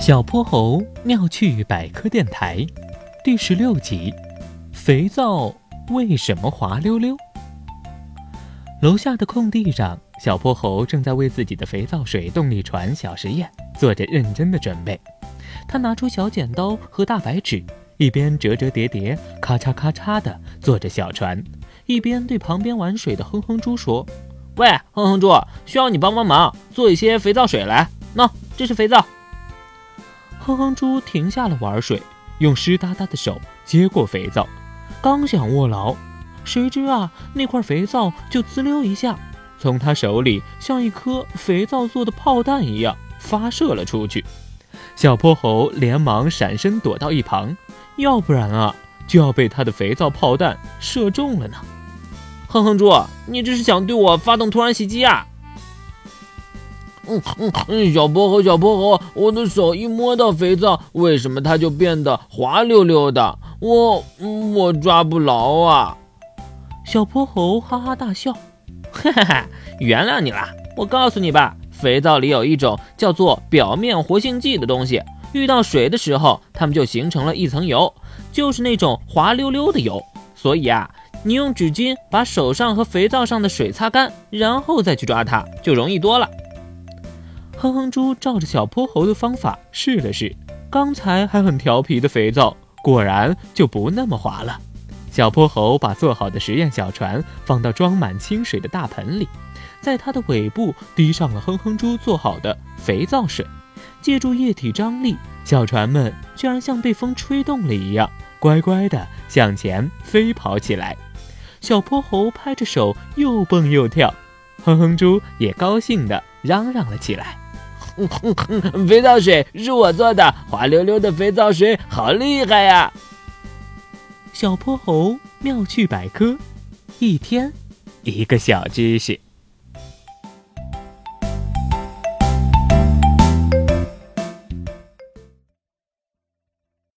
小泼猴妙趣百科电台第十六集：肥皂为什么滑溜溜？楼下的空地上，小泼猴正在为自己的肥皂水动力船小实验做着认真的准备。他拿出小剪刀和大白纸，一边折折叠叠、咔嚓咔嚓地做着小船，一边对旁边玩水的哼哼猪说：“喂，哼哼猪，需要你帮帮忙，做一些肥皂水来。喏，这是肥皂。”哼哼猪停下了玩水，用湿哒哒的手接过肥皂，刚想握牢，谁知啊，那块肥皂就滋溜一下，从他手里像一颗肥皂做的炮弹一样发射了出去。小泼猴连忙闪身躲到一旁，要不然啊，就要被他的肥皂炮弹射中了呢。哼哼猪，你这是想对我发动突然袭击啊？嗯嗯嗯，小泼猴，小泼猴，我的手一摸到肥皂，为什么它就变得滑溜溜的？我我抓不牢啊！小泼猴哈哈大笑，哈哈哈，原谅你了。我告诉你吧。肥皂里有一种叫做表面活性剂的东西，遇到水的时候，它们就形成了一层油，就是那种滑溜溜的油。所以啊，你用纸巾把手上和肥皂上的水擦干，然后再去抓它，就容易多了。哼哼猪照着小泼猴的方法试了试，刚才还很调皮的肥皂，果然就不那么滑了。小泼猴把做好的实验小船放到装满清水的大盆里。在它的尾部滴上了哼哼猪做好的肥皂水，借助液体张力，小船们居然像被风吹动了一样，乖乖地向前飞跑起来。小泼猴拍着手又蹦又跳，哼哼猪也高兴地嚷嚷了起来：“哼 肥皂水是我做的，滑溜溜的肥皂水好厉害呀！”小泼猴妙趣百科，一天一个小知识。